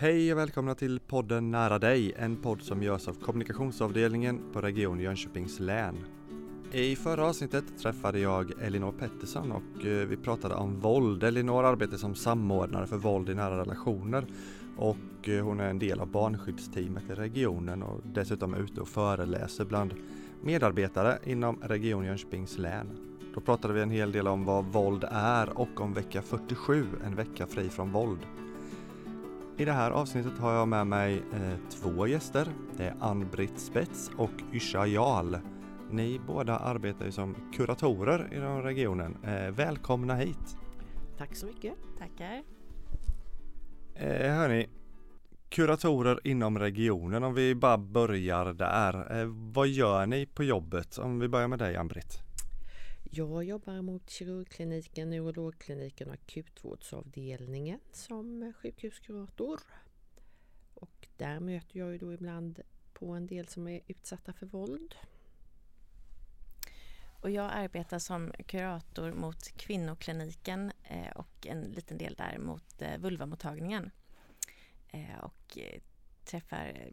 Hej och välkomna till podden Nära dig, en podd som görs av kommunikationsavdelningen på Region Jönköpings län. I förra avsnittet träffade jag Elinor Pettersson och eh, vi pratade om våld. Elinor arbetar som samordnare för våld i nära relationer och eh, hon är en del av barnskyddsteamet i regionen och dessutom ute och föreläser bland medarbetare inom Region Jönköpings län. Då pratade vi en hel del om vad våld är och om vecka 47, en vecka fri från våld. I det här avsnittet har jag med mig eh, två gäster. Det är Ann-Britt Spets och Yrsa Jarl. Ni båda arbetar ju som kuratorer inom regionen. Eh, välkomna hit! Tack så mycket. Tackar. Eh, hörni, kuratorer inom regionen, om vi bara börjar där. Eh, vad gör ni på jobbet? Om vi börjar med dig Ann-Britt. Jag jobbar mot kirurgkliniken, neurologkliniken och akutvårdsavdelningen som sjukhuskurator. Och där möter jag ju då ibland på en del som är utsatta för våld. Och jag arbetar som kurator mot kvinnokliniken eh, och en liten del där mot eh, vulvamottagningen. Eh, och träffar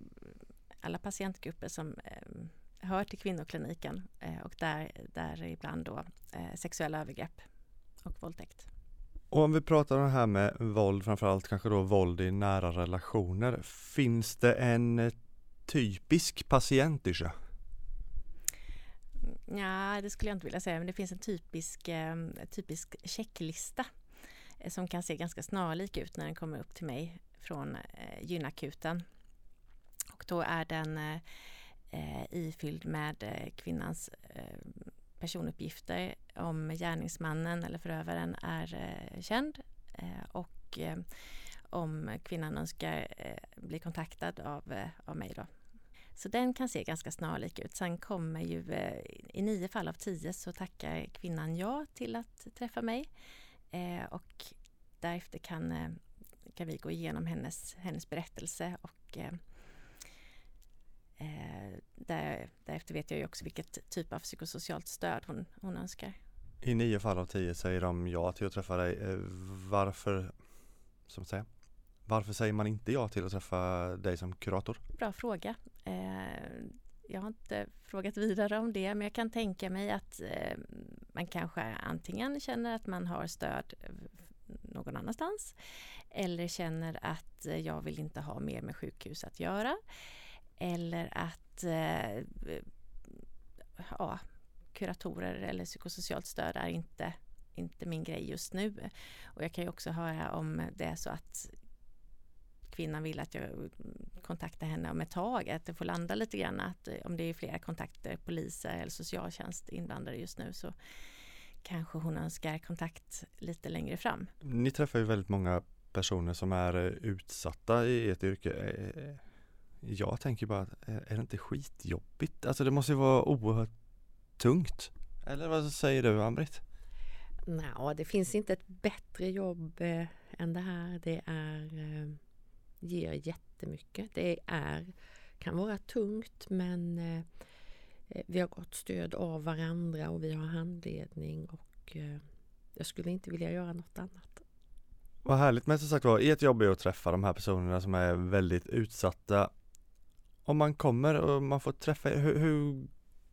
alla patientgrupper som hör till kvinnokliniken eh, och där, där ibland då eh, sexuella övergrepp och våldtäkt. Och om vi pratar om det här med våld, framförallt kanske då våld i nära relationer. Finns det en eh, typisk patient Yrsa? Ja, det skulle jag inte vilja säga, men det finns en typisk, eh, typisk checklista som kan se ganska snarlik ut när den kommer upp till mig från gynakuten. Och då är den eh, ifylld med eh, kvinnans eh, personuppgifter om gärningsmannen eller förövaren är eh, känd eh, och eh, om kvinnan önskar eh, bli kontaktad av, eh, av mig. Då. Så den kan se ganska snarlik ut. Sen kommer ju eh, i nio fall av tio så tackar kvinnan ja till att träffa mig och därefter kan, kan vi gå igenom hennes, hennes berättelse och Eh, där, därefter vet jag ju också vilket typ av psykosocialt stöd hon, hon önskar. I nio fall av tio säger de ja till att träffa dig. Eh, varför, som säger, varför säger man inte ja till att träffa dig som kurator? Bra fråga. Eh, jag har inte frågat vidare om det, men jag kan tänka mig att eh, man kanske antingen känner att man har stöd någon annanstans eller känner att jag vill inte ha mer med sjukhus att göra. Eller att Eh, eh, ja, kuratorer eller psykosocialt stöd är inte, inte min grej just nu. Och jag kan ju också höra om det är så att kvinnan vill att jag kontaktar henne om ett tag, att det får landa lite grann. Att eh, om det är flera kontakter, poliser eller socialtjänst inblandade just nu så kanske hon önskar kontakt lite längre fram. Ni träffar ju väldigt många personer som är eh, utsatta i ert yrke. Jag tänker bara, är det inte skitjobbigt? Alltså det måste ju vara oerhört tungt. Eller vad säger du Ann-Britt? Nej, det finns inte ett bättre jobb eh, än det här. Det är, eh, ger jättemycket. Det är, kan vara tungt men eh, eh, vi har gott stöd av varandra och vi har handledning och eh, jag skulle inte vilja göra något annat. Vad härligt, men som sagt var, ert jobb är att träffa de här personerna som är väldigt utsatta om man kommer och man får träffa hur, hur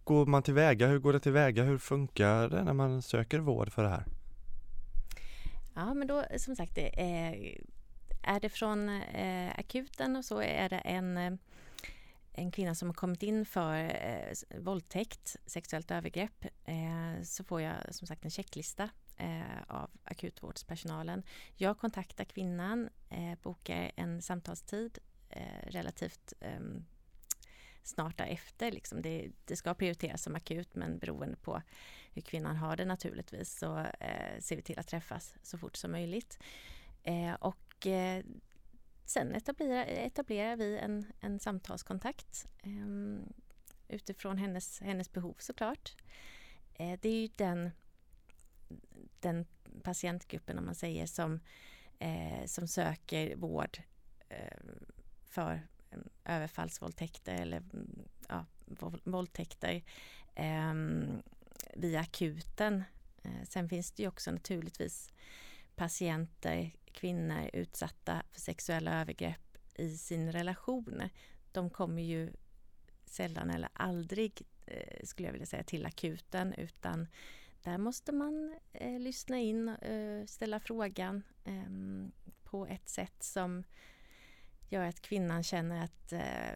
går man tillväga? Hur går det tillväga? Hur funkar det när man söker vård för det här? Ja, men då som sagt, det är, är det från eh, akuten och så är det en, eh, en kvinna som har kommit in för eh, våldtäkt, sexuellt övergrepp, eh, så får jag som sagt en checklista eh, av akutvårdspersonalen. Jag kontaktar kvinnan, eh, bokar en samtalstid eh, relativt ehm, snart därefter. Liksom det, det, ska prioriteras som akut men beroende på hur kvinnan har det naturligtvis så eh, ser vi till att träffas så fort som möjligt. Eh, och eh, sen etablerar, etablerar vi en, en samtalskontakt eh, utifrån hennes, hennes behov såklart. Eh, det är ju den, den patientgruppen om man säger som, eh, som söker vård eh, för överfallsvåldtäkter eller mm, ja, våldtäkter eh, via akuten. Eh, sen finns det ju också naturligtvis patienter, kvinnor utsatta för sexuella övergrepp i sin relation, de kommer ju sällan eller aldrig, eh, skulle jag vilja säga, till akuten utan där måste man eh, lyssna in, eh, ställa frågan eh, på ett sätt som gör att kvinnan känner att eh,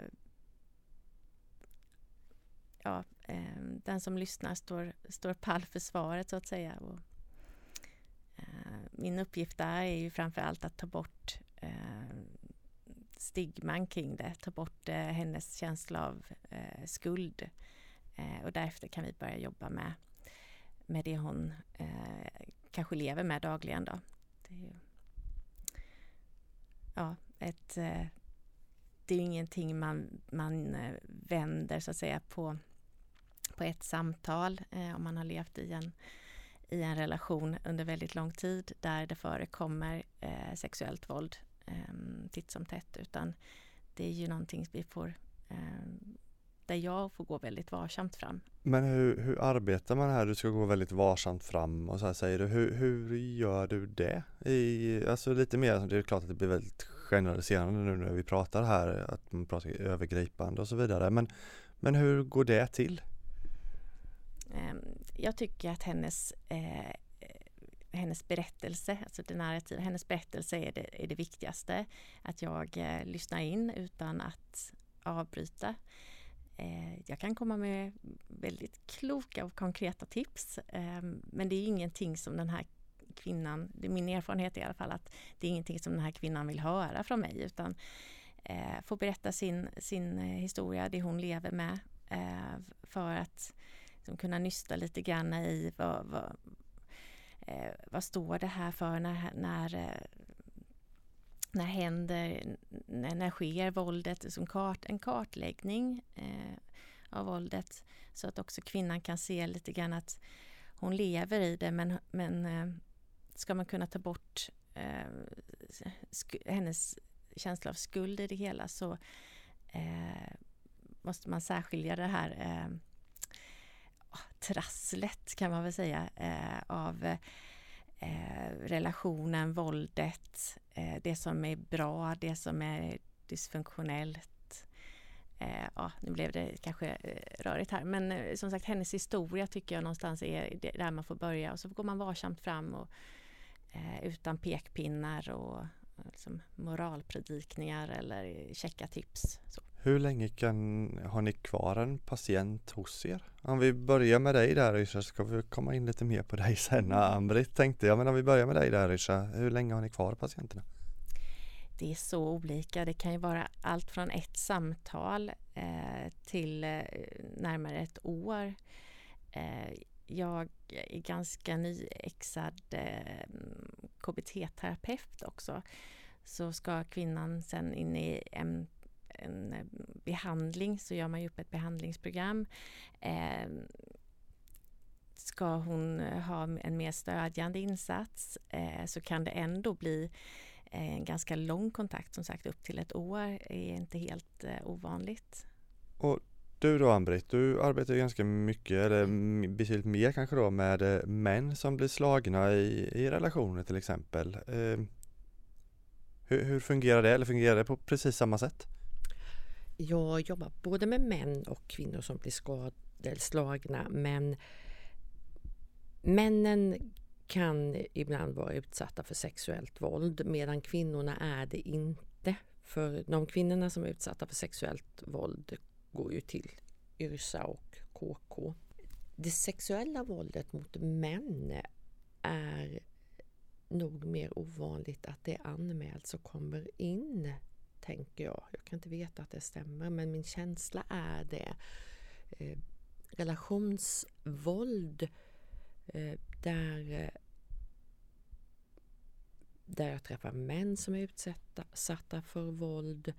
ja, eh, den som lyssnar står, står pall för svaret så att säga. Och, eh, min uppgift där är ju framför allt att ta bort eh, stigman kring det, ta bort eh, hennes känsla av eh, skuld. och därefter kan vi börja jobba med med det hon eh, kanske lever med dagligen. Då. Det är ju, ja, ett, eh, det är ingenting man, man eh, vänder så att säga på, på ett samtal eh, om man har levt i en, i en relation under väldigt lång tid där det förekommer eh, sexuellt våld eh, titt som tätt utan det är ju någonting vi får ehm, där jag får gå väldigt varsamt fram. Men hur, hur arbetar man här? Du ska gå väldigt varsamt fram och så här säger du. Hur, hur gör du det? I, alltså lite mer, det är klart att det blir väldigt generaliserande nu när vi pratar här, att man pratar övergripande och så vidare. Men, men hur går det till? Ehm, jag tycker att hennes eh, hennes berättelse, alltså det narrativa, hennes berättelse är det, är det viktigaste. Att jag eh, lyssnar in utan att avbryta. Eh, jag kan komma med väldigt kloka och konkreta tips ehm, men det är ingenting som den här kvinnan, det är min erfarenhet i alla fall att det är ingenting som den här kvinnan vill höra från mig utan eh, få berätta sin, sin eh, historia, det hon lever med eh, för att liksom, kunna nysta lite grann i vad, vad, eh, vad står det här för när, när när händer, när, när sker våldet, som kart, en kartläggning eh, av våldet så att också kvinnan kan se lite grann att hon lever i det men, men eh, ska man kunna ta bort eh, hennes känsla av skuld i det hela så eh, måste man särskilja det här eh, ah, trasslet kan man väl säga eh, av eh, relationen, våldet, eh, det som är bra, det som är dysfunktionellt. Eh, ja, nu blev det kanske eh, rörigt här, men eh, som sagt hennes historia tycker jag någonstans är där man får börja och så går man varsamt fram och eh, utan pekpinnar och liksom moralpredikningar eller checka tips. Så. Hur länge kan, har ni kvar en patient hos er? Om vi börjar med dig där Risha, ska vi komma in lite mer på dig sen. Mm. Ann-Britt tänkte jag, men om vi börjar med dig där Risha, hur länge har ni kvar patienterna? Det är så olika. Det kan ju vara allt från ett samtal eh, till eh, närmare ett år. Eh, jag är ganska nyexad eh, KBT-terapeut också. Så ska kvinnan sen in i en en behandling så gör man ju upp ett behandlingsprogram. Eh, ska hon ha en mer stödjande insats eh, så kan det ändå bli eh, en ganska lång kontakt, som sagt upp till ett år är inte helt eh, ovanligt. Och du då Ann-Britt, du arbetar ganska mycket, eller betydligt mer kanske då, med män som blir slagna i, i relationer till exempel. hur, hur fungerar det, eller fungerar det på precis samma sätt? Jag jobbar både med män och kvinnor som blir skadade, slagna men männen kan ibland vara utsatta för sexuellt våld medan kvinnorna är det inte. För de kvinnorna som är utsatta för sexuellt våld går ju till Yrsa och KK. Det sexuella våldet mot män är nog mer ovanligt att det anmäls och kommer in tänker jag. Jag kan inte veta att det stämmer men min känsla är det. Eh, relationsvåld eh, där, eh, där jag träffar män som är utsatta för våld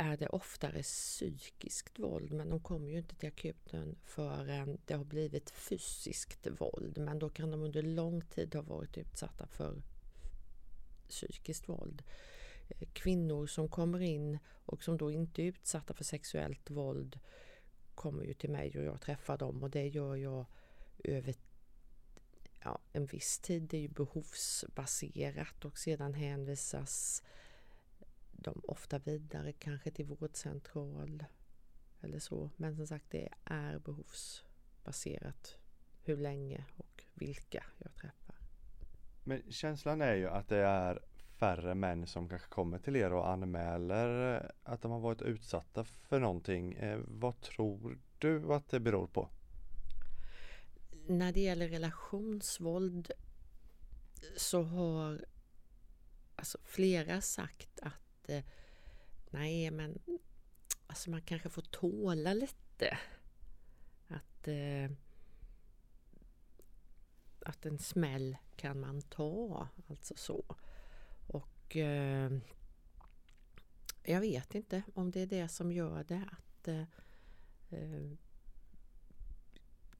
är det oftare psykiskt våld men de kommer ju inte till akuten förrän det har blivit fysiskt våld. Men då kan de under lång tid ha varit utsatta för psykiskt våld. Eh, kvinnor som kommer in och som då inte är utsatta för sexuellt våld kommer ju till mig och jag träffar dem. Och det gör jag över ja, en viss tid. Det är ju behovsbaserat och sedan hänvisas de ofta vidare kanske till vårdcentral eller så. Men som sagt det är behovsbaserat hur länge och vilka jag träffar. Men känslan är ju att det är färre män som kanske kommer till er och anmäler att de har varit utsatta för någonting. Eh, vad tror du att det beror på? När det gäller relationsvåld så har alltså flera sagt att lite nej men alltså man kanske får tåla lite. Att, eh, att en smäll kan man ta, alltså så. Och eh, jag vet inte om det är det som gör det att eh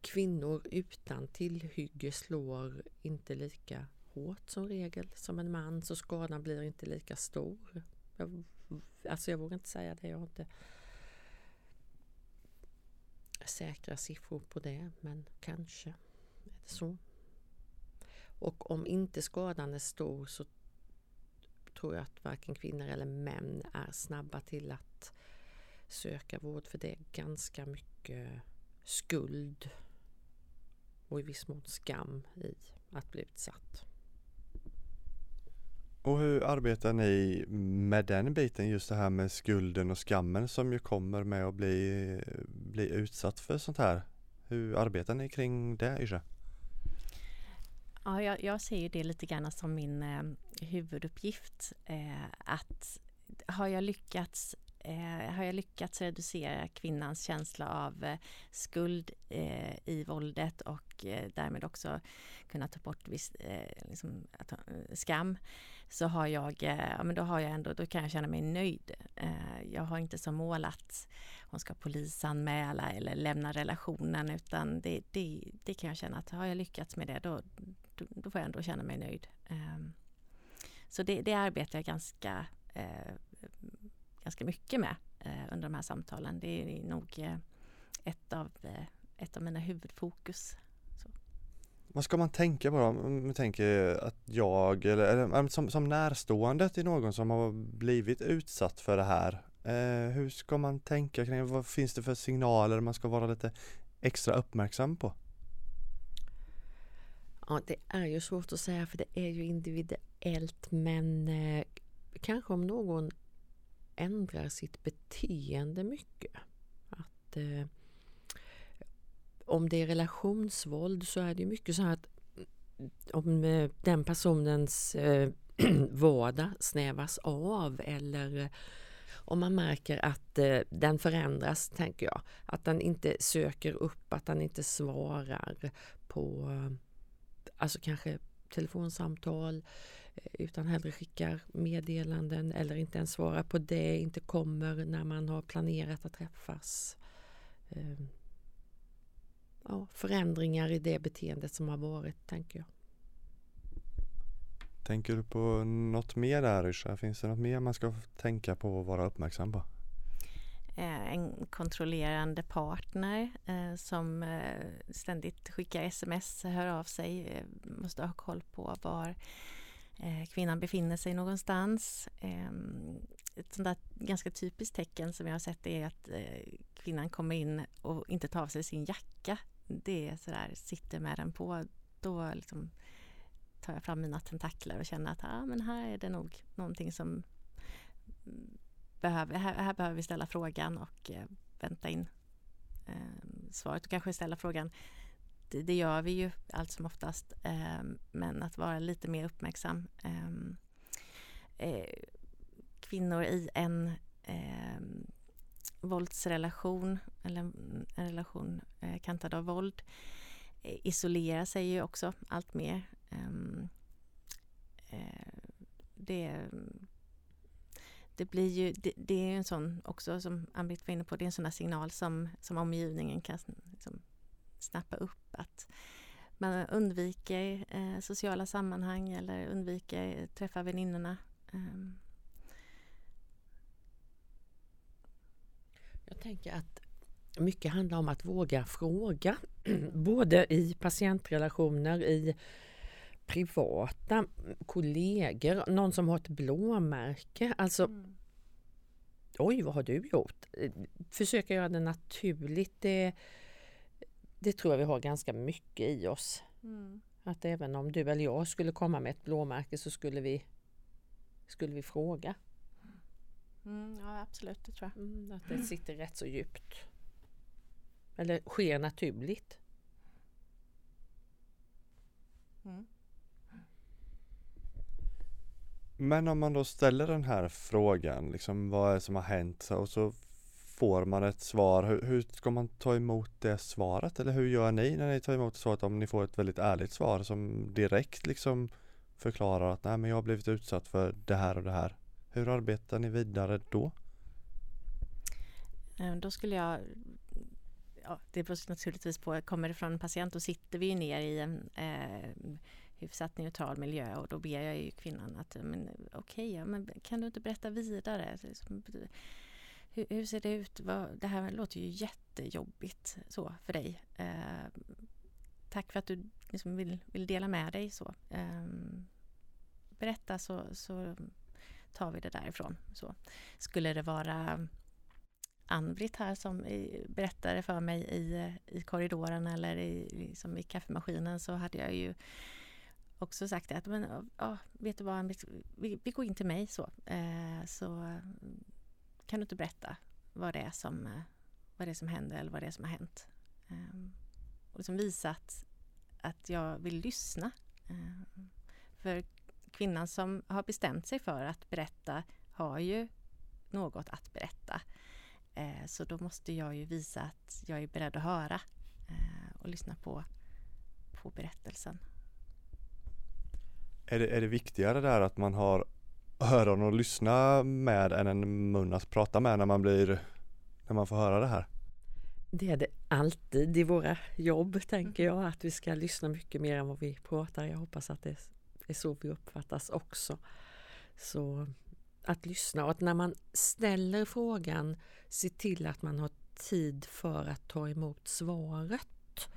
kvinnor utan tillhygge slår inte lika hårt som regel som en man så skadan blir inte lika stor. Jag, alltså jag vågar inte säga det. Jag har inte säkra siffror på det men kanske är det så. Och om inte skadan är stor så tror jag att varken kvinnor eller män är snabba till att söka vård för det är ganska mycket skuld och i viss mån skam i att bli utsatt. Och hur arbetar ni med den biten, just det här med skulden och skammen som ju kommer med att bli, bli utsatt för sånt här? Hur arbetar ni kring det Yrsa? Ja, jag, jag ser det lite grann som min eh, huvuduppgift. Eh, att har jag lyckats eh, har jag lyckats reducera kvinnans känsla av eh, skuld eh, i våldet och eh, därmed också kunna ta bort viss eh, liksom, att, eh, skam så har jag, eh, ja, men då har jag ändå, då kan jag känna mig nöjd. Eh, jag har inte som mål att hon ska polisanmäla eller lämna relationen utan det, det, det kan jag känna att har jag lyckats med det då, då, då får jag ändå känna mig nöjd. Ehm, så det, det arbetar jag ganska, eh, ganska mycket med eh, under de här samtalen. Det är nog eh, ett, av, ett av mina huvudfokus. Så. Vad ska man tänka på då? Om man tänker att jag eller, eller som, som närstående till någon som har blivit utsatt för det här. Eh, hur ska man tänka kring Vad finns det för signaler man ska vara lite extra uppmärksam på? Ja, det är ju svårt att säga för det är ju individuellt men eh, kanske om någon ändrar sitt beteende mycket. Att eh, Om det är relationsvåld så är det mycket så att om eh, den personens eh, vardag snävas av eller eh, om man märker att eh, den förändras, tänker jag. Att den inte söker upp, att den inte svarar på eh, alltså kanske telefonsamtal eh, utan hellre skickar meddelanden eller inte ens svarar på det, inte kommer när man har planerat att träffas. Ehm, ja, förändringar i det beteendet som har varit, tänker jag. Tänker du på något mer där Risha? Finns det något mer man ska tänka på och vara uppmärksam på? Eh, en kontrollerande partner eh, som eh, ständigt skickar sms, hör av sig, eh, måste ha koll på var eh, kvinnan befinner sig någonstans. Ehm, ett sånt där ganska typiskt tecken som jag har sett är att kvinnan kommer in och inte tar av sig sin jacka. Det är sådär, sitter med den på, då liksom tar jag fram mina tentakler och känner att ah, men här är det nog någonting som behöver, här, här behöver vi ställa frågan och eh, vänta in eh, svaret och kanske ställa frågan det, det, gör vi ju allt som oftast eh, men att vara lite mer uppmärksam. Ehm, eh, kvinnor i en ehm, våldsrelation eller en relation eh, kantad av våld eh, isolerar sig ju också allt mer. Ehm, eh, det det blir ju, det, det är en sån också som Ann-Britt var inne på, det är en sån där signal som, som omgivningen kan liksom snappa upp att man undviker eh, sociala sammanhang eller undviker träffa väninnorna. Um. Jag tänker att mycket handlar om att våga fråga både i patientrelationer, i privata kollegor, någon som har ett blåmärke. Alltså, mm. oj vad har du gjort? Försöka göra det naturligt. Det, det tror jag vi har ganska mycket i oss. Mm. Att även om du eller jag skulle komma med ett blåmärke så skulle vi, skulle vi fråga. Mm, ja absolut, det tror jag. Mm, att det sitter rätt så djupt. Eller sker naturligt. Mm. Men om man då ställer den här frågan, liksom vad är det som har hänt? Och så får man ett svar. Hur, hur, ska man ta emot det svaret? Eller hur gör ni när ni tar emot svaret om ni får ett väldigt ärligt svar som direkt liksom förklarar att nej men jag har blivit utsatt för det här och det här. Hur arbetar ni vidare då? Ehm, då skulle jag ja, det beror naturligtvis på, kommer det från en patient då sitter vi ner i en eh, hyfsat neutral miljö och då ber jag ju kvinnan att men okej, okay, men kan du inte berätta vidare? Liksom, hur, hur ser det ut? det här låter ju jättejobbigt så för dig. Eh, tack för att du liksom vill, vill dela med dig så. Eh, berätta så, så tar vi det därifrån. Så. Skulle det vara Ann-Britt här som berättade för mig i, i korridoren eller i, liksom i kaffemaskinen så hade jag ju också sagt att men, oh, vet du vad, vi, vi går in till mig så. Eh, så mm, kan du inte berätta vad det är som, eh, vad det är som händer eller vad det är som har hänt? Eh, och liksom visa att, att jag vill lyssna. Eh, för kvinnan som har bestämt sig för att berätta har ju något att berätta. Eh, så då måste jag ju visa att jag är beredd att höra eh, och lyssna på, på berättelsen. Är det, är det viktigare där att man har öron att lyssna med än en mun att prata med när man blir när man får höra det här? Det är det alltid i våra jobb tänker jag att vi ska lyssna mycket mer än vad vi pratar. Jag hoppas att det är så vi uppfattas också. Så att lyssna och att när man ställer frågan se till att man har tid för att ta emot svaret.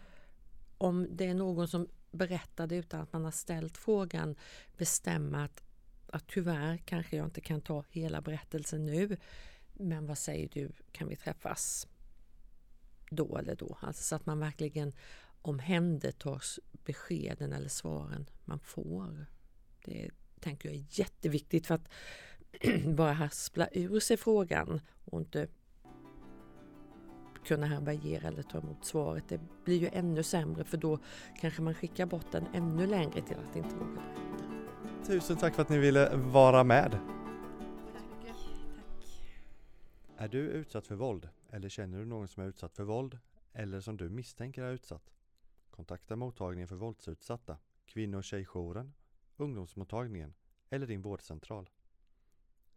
Om det är någon som berättade utan att man har ställt frågan bestämma att, att tyvärr kanske jag inte kan ta hela berättelsen nu men vad säger du, kan vi träffas då eller då? Alltså så att man verkligen omhändertar beskeden eller svaren man får. Det tänker jag är jätteviktigt för att bara haspla ur sig frågan och inte kunna härbärgera eller ta emot svaret. Det blir ju ännu sämre för då kanske man skickar bort den ännu längre till att inte våga berätta. Tusen tack för att ni ville vara med. Tack. Är du utsatt för våld eller känner du någon som är utsatt för våld eller som du misstänker är utsatt? Kontakta mottagningen för våldsutsatta, kvinno och tjejjouren, ungdomsmottagningen eller din vårdcentral.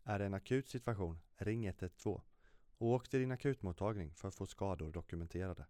Är det en akut situation, ring 112 och åk till din akutmottagning för att få skador dokumenterade.